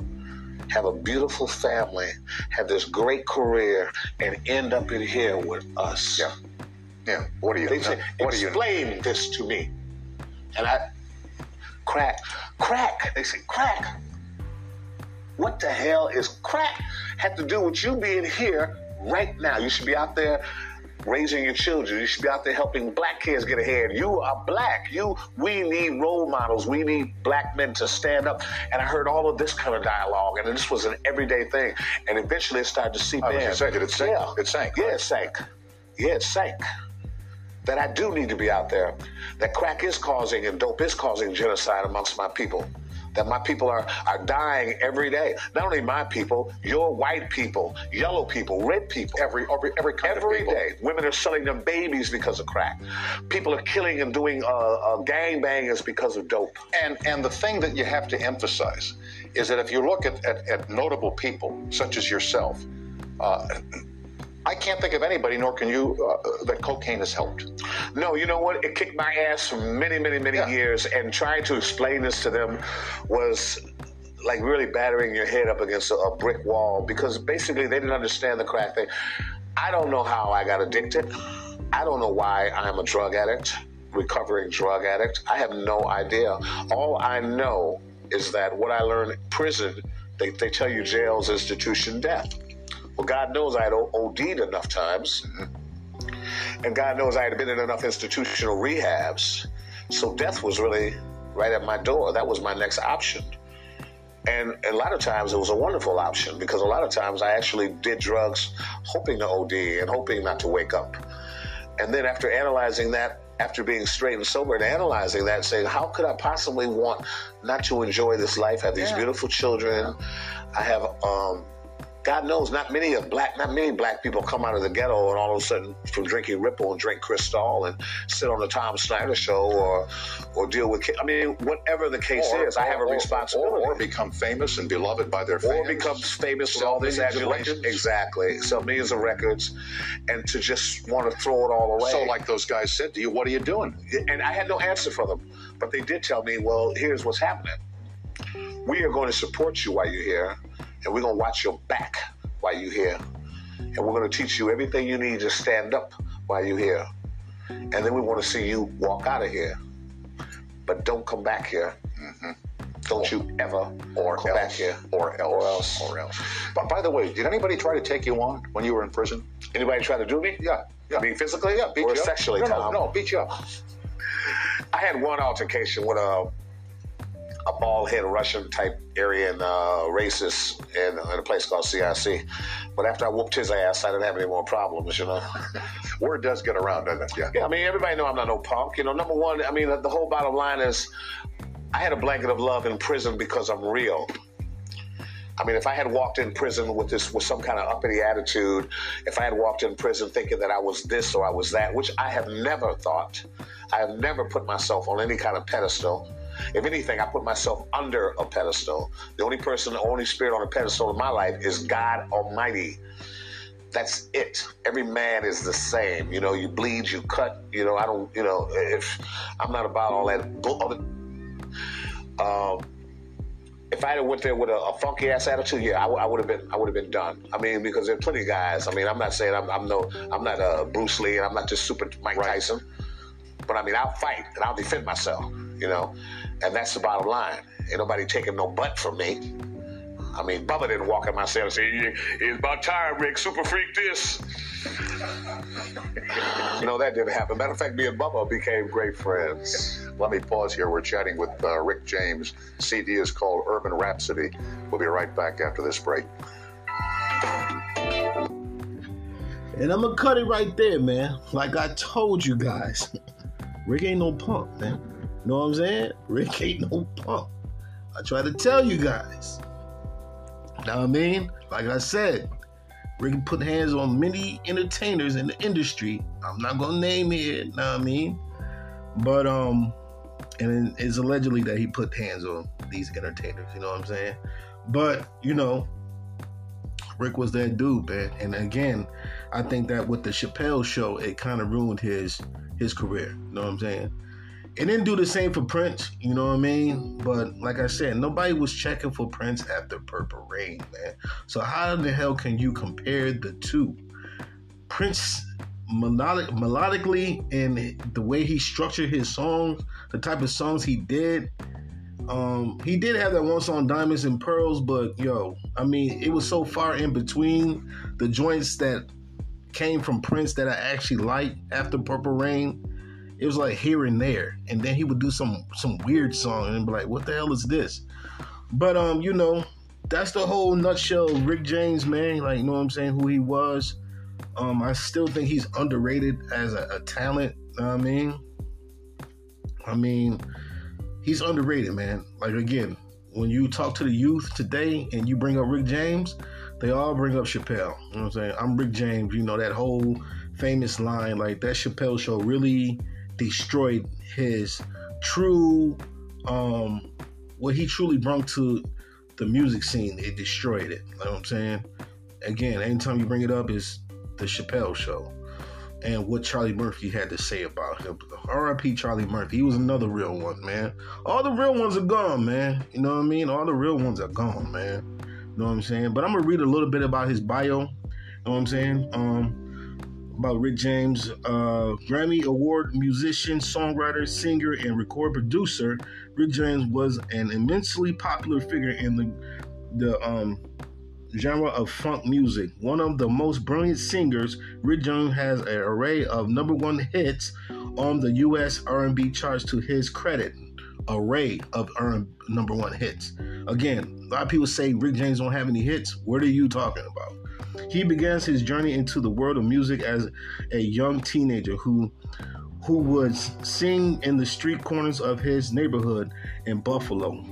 Have a beautiful family, have this great career, and end up in here with us. Yeah. Yeah. What do you? They say, what do you? explain this to me. And I, crack, crack. They say, crack. What the hell is crack? have to do with you being here right now. You should be out there raising your children. You should be out there helping black kids get ahead. You are black. You, we need role models. We need black men to stand up. And I heard all of this kind of dialogue, and this was an everyday thing. And eventually it started to seep oh, I was in. gonna it sank. Yeah. It sank, Yeah, it sank. Yeah, it sank that I do need to be out there. That crack is causing and dope is causing genocide amongst my people. That my people are, are dying every day. Not only my people, your white people, yellow people, red people. Every every every kind Every day, women are selling their babies because of crack. People are killing and doing uh, uh, gang bangers because of dope. And and the thing that you have to emphasize is that if you look at, at, at notable people such as yourself, uh, I can't think of anybody, nor can you, uh, that cocaine has helped. No, you know what? It kicked my ass for many, many, many Yeah. years, and trying to explain this to them was like really battering your head up against a, a brick wall because basically they didn't understand the crack thing. I don't know how I got addicted. I don't know why I'm a drug addict, recovering drug addict. I have no idea. All I know is that what I learned in prison, they, they tell you jail's institution death. Well, God knows I had OD'd enough times. And God knows I had been in enough institutional rehabs. So death was really right at my door. That was my next option. And a lot of times it was a wonderful option because a lot of times I actually did drugs hoping to OD and hoping not to wake up. And then after analyzing that, after being straight and sober and analyzing that, saying, how could I possibly want not to enjoy this life? Have these Yeah. beautiful children. I have, um, God knows, not many of black, not many black people come out of the ghetto and all of a sudden from drinking Ripple and drink Cristal and sit on the Tom Snyder show or, or deal with. I mean, whatever the case is, I have a or- responsibility. Or, or become famous and beloved by their fans. or becomes famous with Sell all millions of adulation. records. Exactly. Sell millions of records and to just want to throw it all away. So, like those guys said to you, what are you doing? and I had no answer for them. But they did tell me, well, here's what's happening. We are going to support you while you're here, and we're going to watch your back while you're here. And we're going to teach you everything you need to stand up while you're here. And then we want to see you walk out of here. But don't come back here. Mm-hmm. Don't you ever Or come else. back here. Or else. Or else. Or else. But by the way, did anybody try to take you on when you were in prison? Anybody try to do me? Yeah. yeah. I mean, physically? yeah, beat or you up? sexually, no, Tom? No, no, beat you up. I had one altercation with a bald head Russian type Aryan uh, racist in, in a place called CIC. But after I whooped his ass, I didn't have any more problems, you know. Word does get around, doesn't it? Yeah. yeah, I mean, everybody know I'm not no punk. You know, number one, I mean, the whole bottom line is I had a blanket of love in prison because I'm real. I mean, if I had walked in prison with this, with some kind of uppity attitude, if I had walked in prison thinking that I was this or I was that, which I have never thought, I have never put myself on any kind of pedestal. If anything, I put myself under a pedestal. The only person, the only spirit on a pedestal in my life is God Almighty. That's it. Every man is the same. You know, you bleed, you cut. You know, I don't. You know, if I'm not about all that. bull- Um, if I had went there with a, a funky ass attitude, yeah, I, would have been, I would have been done. I mean, because there are plenty of guys. I mean, I'm not saying I'm, I'm no, I'm not uh, Bruce Lee, and I'm not just super Mike Tyson, but I mean, I'll fight and I'll defend myself. You know, and that's the bottom line. Ain't nobody taking no butt from me. I mean, Bubba didn't walk in my cell and say, "Yeah, "It's about time, Rick. Super freak this." no, that didn't happen. Matter of fact, me and Bubba became great friends. Let me pause here. We're chatting with uh, Rick James. CD is called Urban Rhapsody. We'll be right back after this break. And I'm gonna cut it right there, man. Like I told you guys, Rick ain't no punk, man. Know what I'm saying? Rick ain't no punk. I try to tell you guys. Know what I mean? Like I said, Rick put hands on many entertainers in the industry. I'm not gonna name here, know what I mean? But um, and it's allegedly that he put hands on these entertainers. You know what I'm saying? But you know, Rick was that dude, man. And again, I think that with the Chappelle show, it kind of ruined his his career. You know what I'm saying? It didn't do the same for Prince, you know what I mean? But like I said, nobody was checking for Prince after Purple Rain, man. So how the hell can you compare the two? Prince melodic, melodically and the way he structured his songs, the type of songs he did. Um, he did have that one song, Diamonds and Pearls, but yo, I mean, it was so far in between the joints that came from Prince that I actually liked after Purple Rain. It was like here and there, and then he would do some some weird song and be like, "What the hell is this?" But um, you know, that's the whole nutshell. Rick James, man, like you know what I'm saying, who he was. Um, I still think he's underrated as a, a talent. I mean, I mean, he's underrated, man. Like again, when you talk to the youth today and you bring up Rick James, they all bring up Chappelle. You know what I'm saying? I'm Rick James. You know that whole famous line, like that Chappelle show really destroyed his true, um, what he truly brought to the music scene. It destroyed it. You know what I'm saying? Again, anytime you bring it up, is the Chappelle show and what Charlie Murphy had to say about him. R.I.P. Charlie Murphy. He was another real one, man. All the real ones are gone, man. You know what I mean? All the real ones are gone, man. You know what I'm saying? But I'm gonna read a little bit about his bio. You know what I'm saying? Um, about Rick James, uh, Grammy Award musician, songwriter, singer, and record producer. Rick James was an immensely popular figure in the the um, genre of funk music. One of the most brilliant singers, Rick James has an array of number one hits on the U.S. R&B charts to his credit. Array of number one hits. Again, a lot of people say Rick James don't have any hits. What are you talking about? He begins his journey into the world of music as a young teenager who who would sing in the street corners of his neighborhood in Buffalo.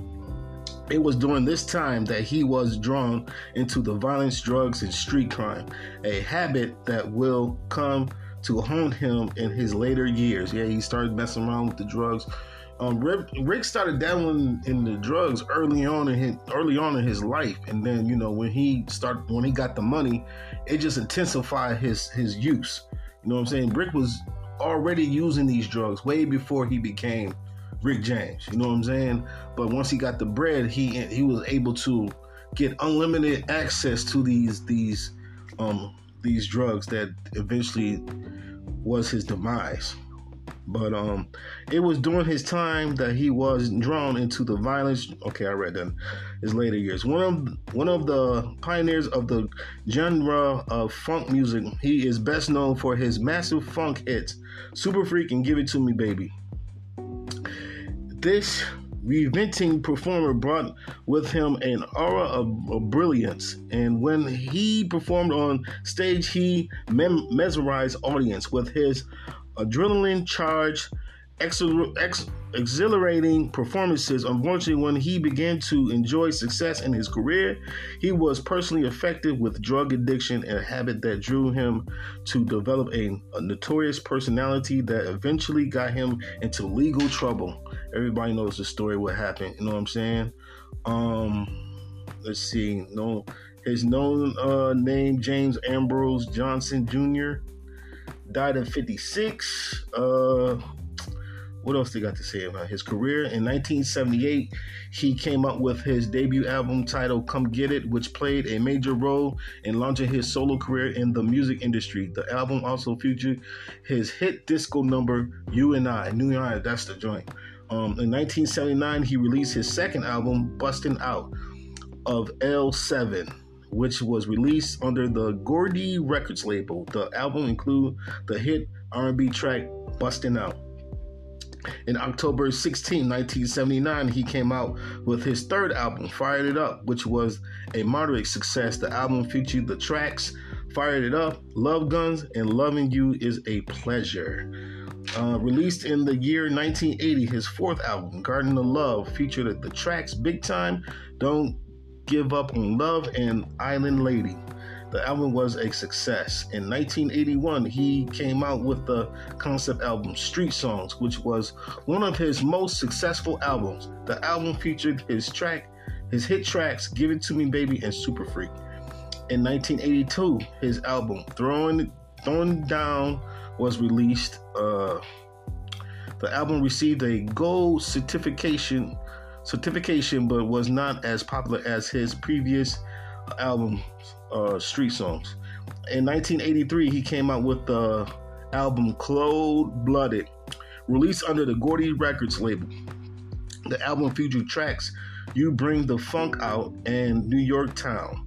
It was during this time that he was drawn into the violence, drugs, and street crime, a habit that will come to haunt him in his later years. Yeah, he started messing around with the drugs. Um, Rick, Rick started dabbling in the drugs early on in his early on in his life, and then you know when he started when he got the money, it just intensified his his use. You know what I'm saying? Rick was already using these drugs way before he became Rick James. You know what I'm saying? But once he got the bread, he he was able to get unlimited access to these these um these drugs that eventually was his demise. But um, it was during his time that he was drawn into the violence. Okay, I read that. His later years. One of one of the pioneers of the genre of funk music. He is best known for his massive funk hits, "Super Freak" and "Give It to Me, Baby." This reventing performer brought with him an aura of, of, brilliance, and when he performed on stage, he mem- mesmerized audience with his adrenaline charged, ex- ex- exhilarating performances. Unfortunately, when he began to enjoy success in his career, he was personally affected with drug addiction, and a habit that drew him to develop a, a notorious personality that eventually got him into legal trouble. Everybody knows the story, what happened. You know what I'm saying? Um, let's see. No, his known uh, name James Ambrose Johnson Jr. died at 56. Uh, what else they got to say about his career? In 1978, he came up with his debut album titled Come Get It, which played a major role in launching his solo career in the music industry. The album also featured his hit disco number, You and I. New York, that's the joint. Um, in 1979, he released his second album, Bustin' Out, of L7 which was released under the Gordy Records label. The album included the hit R&B track "Bustin' Out." In October 16, 1979, he came out with his third album, Fired It Up, which was a moderate success. The album featured the tracks Fired It Up, Love Guns, and Loving You is a Pleasure. Uh, released in the year 1980, his fourth album, Garden of Love, featured the tracks Big Time, Don't Give Up on Love, and Island Lady. The album was a success. In 1981, he came out with the concept album Street Songs, which was one of his most successful albums. The album featured his track, his hit tracks Give It To Me Baby and Super Freak. In 1982, his album Throwing Throwing Down was released. Uh, the album received a gold certification certification, but was not as popular as his previous album, uh, Street Songs. In 1983, he came out with the album Cold Blooded, released under the Gordy Records label. The album featured tracks You Bring the Funk Out and New York Town.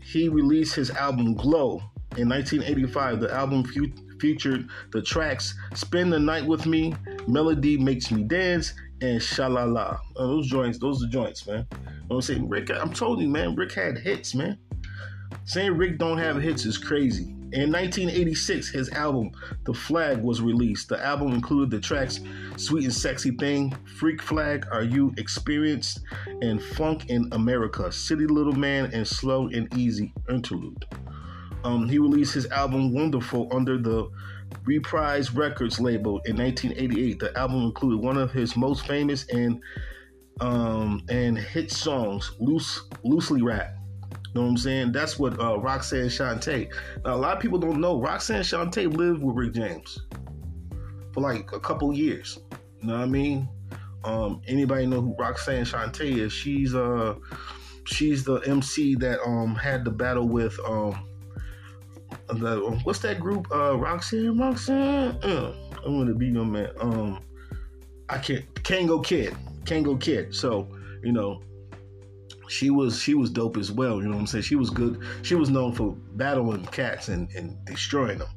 He released his album Glow in 1985. The album fe- featured the tracks Spend the Night with Me, Melody Makes Me Dance, and Shalala. Those joints, those are joints, man. I'm saying Rick, I'm told you, man, Rick had hits, man. Saying Rick don't have hits is crazy. In 1986, his album The Flag was released. The album included the tracks Sweet and Sexy Thing, Freak Flag, Are You Experienced, and Funk in America, City Little Man, and Slow and Easy Interlude. Um, he released his album Wonderful under the Reprise Records label in 1988. The album included one of his most famous and um, and hit songs, Loose, Loosely Rap. You know what I'm saying? That's what uh, Roxanne Shante. Now, a lot of people don't know Roxanne Shante lived with Rick James for like a couple years. You know what I mean? Um, anybody know who Roxanne Shante is? She's uh she's the MC that um had the battle with um the what's that group? Uh, Roxanne, Roxanne. Uh, I'm gonna be your man. Um, I can't. Kangol Kid, Kangol Kid. So you know, she was she was dope as well. You know what I'm saying? She was good. She was known for battling cats and, and destroying them.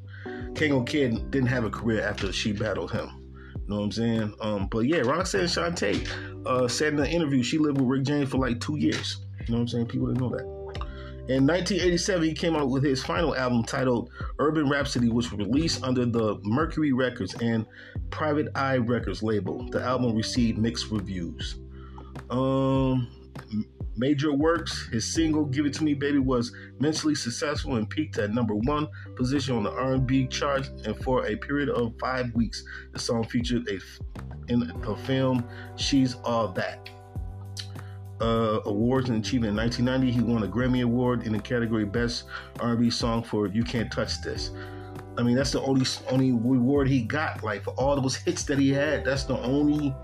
Kangol Kid didn't have a career after she battled him. You know what I'm saying? Um, but yeah, Roxanne Shante uh, said in the interview she lived with Rick James for like two years. You know what I'm saying? People didn't know that. In 1987, he came out with his final album titled Urban Rhapsody, which was released under the Mercury Records and Private I Records label. The album received mixed reviews. Um, major works, his single "Give It to Me, Baby" was immensely successful and peaked at number one position on the R&B charts. And for a period of five weeks, the song featured a in the film "She's All That." Uh, awards and achievement. in 1990. He won a Grammy Award in the category Best R&B Song for "You Can't Touch This." I mean, that's the only only reward he got. Like for all those hits that he had, that's the only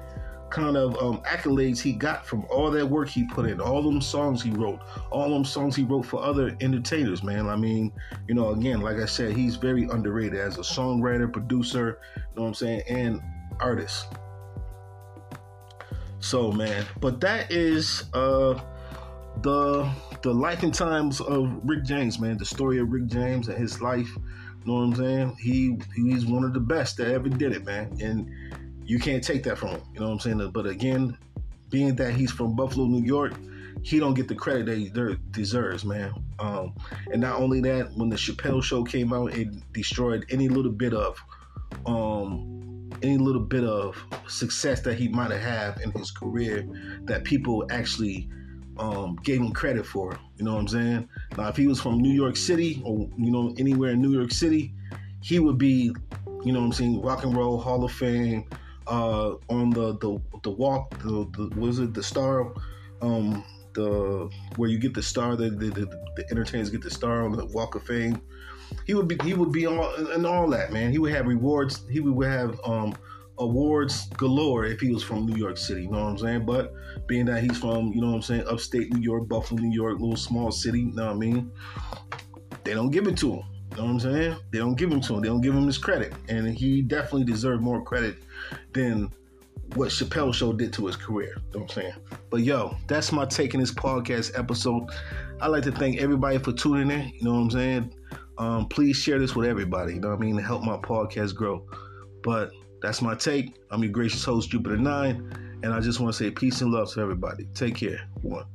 kind of um, accolades he got from all that work he put in, all them songs he wrote, all them songs he wrote for other entertainers. Man, I mean, you know, again, like I said, he's very underrated as a songwriter, producer. You know what I'm saying, and artist. So man, but that is uh the the life and times of Rick James, man. The story of Rick James and his life. You know what I'm saying? He he's one of the best that ever did it, man. And you can't take that from him. You know what I'm saying? But again, being that he's from Buffalo, New York, he don't get the credit that he deserves, man. Um, and not only that, when the Chappelle Show came out, it destroyed any little bit of um, any little bit of success that he might have in his career that people actually um, gave him credit for. You know what I'm saying? Now, if he was from New York City or you know anywhere in New York City, he would be, you know what I'm saying, Rock and Roll Hall of Fame uh, on the the the walk. The, the was it the star? Um, the where you get the star, the, the, the, the entertainers get the star on the Walk of Fame he would be he would be all and all that man. He would have rewards. He would have um, awards galore if he was from New York City. You know what I'm saying? But being that he's from you know what I'm saying upstate New York, Buffalo, New York, little small city. You know what I mean? They don't give it to him. You know what I'm saying? They don't give him to him. They don't give him his credit, and he definitely deserved more credit than what Chappelle Show did to his career. You know what I'm saying? But yo, that's my take in this podcast episode. I'd like to thank everybody for tuning in. You know what I'm saying? Um, please share this with everybody. You know what I mean? To help my podcast grow. But that's my take. I'm your gracious host, Jupiter Nine, and I just want to say peace and love to everybody. Take care. One.